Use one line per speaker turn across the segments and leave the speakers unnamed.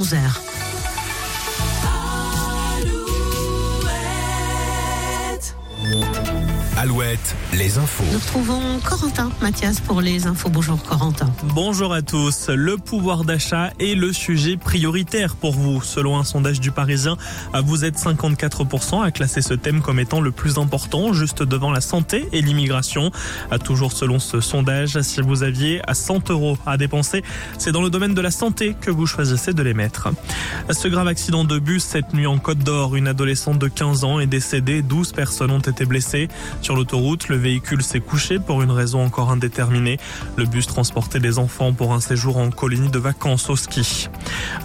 11h.
Alouette, les infos.
Nous retrouvons Corentin Mathias pour les infos. Bonjour Corentin.
Bonjour à tous. Le pouvoir d'achat est le sujet prioritaire pour vous. Selon un sondage du Parisien, vous êtes 54% à classer ce thème comme étant le plus important, juste devant la santé et l'immigration. Toujours selon ce sondage, si vous aviez à 100 euros à dépenser, c'est dans le domaine de la santé que vous choisissez de les mettre. Ce grave accident de bus cette nuit en Côte d'Or, une adolescente de 15 ans est décédée, 12 personnes ont été blessées. Sur l'autoroute, le véhicule s'est couché pour une raison encore indéterminée. Le bus transportait des enfants pour un séjour en colonie de vacances au ski.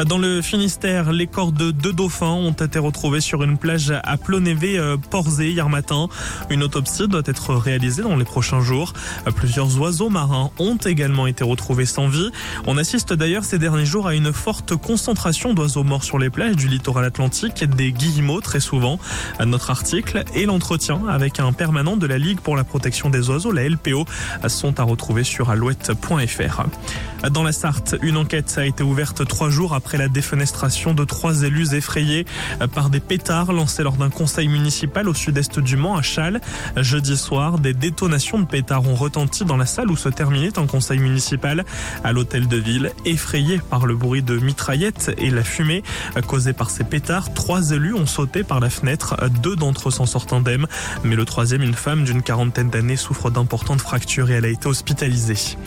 Dans le Finistère, les corps de deux dauphins ont été retrouvés sur une plage à Plonévé-Porzé hier matin. Une autopsie doit être réalisée dans les prochains jours. Plusieurs oiseaux marins ont également été retrouvés sans vie. On assiste d'ailleurs ces derniers jours à une forte concentration d'oiseaux morts sur les plages du littoral atlantique, des guillemots très souvent. Notre article et l'entretien avec un permanent de la Ligue pour la protection des oiseaux, la LPO, sont à retrouver sur alouette.fr. Dans la Sarthe, une enquête a été ouverte trois jours après la défenestration de trois élus effrayés par des pétards lancés lors d'un conseil municipal au sud-est du Mans à Châles. Jeudi soir, des détonations de pétards ont retenti dans la salle où se terminait un conseil municipal à l'hôtel de ville. Effrayés par le bruit de mitraillettes et la fumée causée par ces pétards, trois élus ont sauté par la fenêtre. Deux d'entre eux s'en sortent indemnes, mais le troisième, une femme d'une quarantaine d'années, souffre d'importantes fractures et elle a été hospitalisée.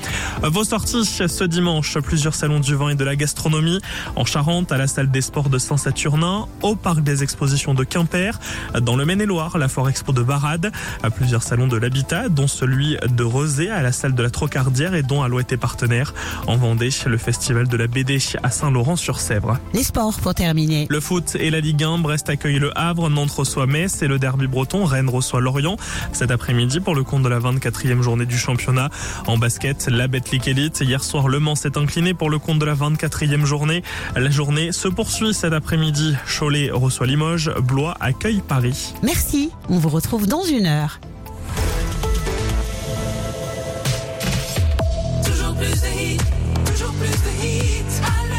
Vos sorties ce dimanche, plusieurs salons du vin et de la gastronomie en Charente, à la salle des sports de Saint-Saturnin, au parc des expositions de Quimper, dans le Maine-et-Loire, la Foire Expo de Varade, à plusieurs salons de l'habitat, dont celui de Rosé, à la salle de la Trocardière et dont Alouette est partenaire. En Vendée, le festival de la BD à Saint-Laurent-sur-Sèvre.
Les sports pour terminer.
Le foot et la Ligue 1, Brest accueille le Havre, Nantes reçoit Metz et le derby breton, Rennes reçoit Lorient cet après-midi pour le compte de la 24e journée du championnat. En basket, la Betclic Elite. Hier soir, Le Mans s'est incliné pour le compte de la 24e journée. La journée se poursuit cet après-midi. Cholet reçoit Limoges, Blois accueille Paris.
Merci, on vous retrouve dans une heure.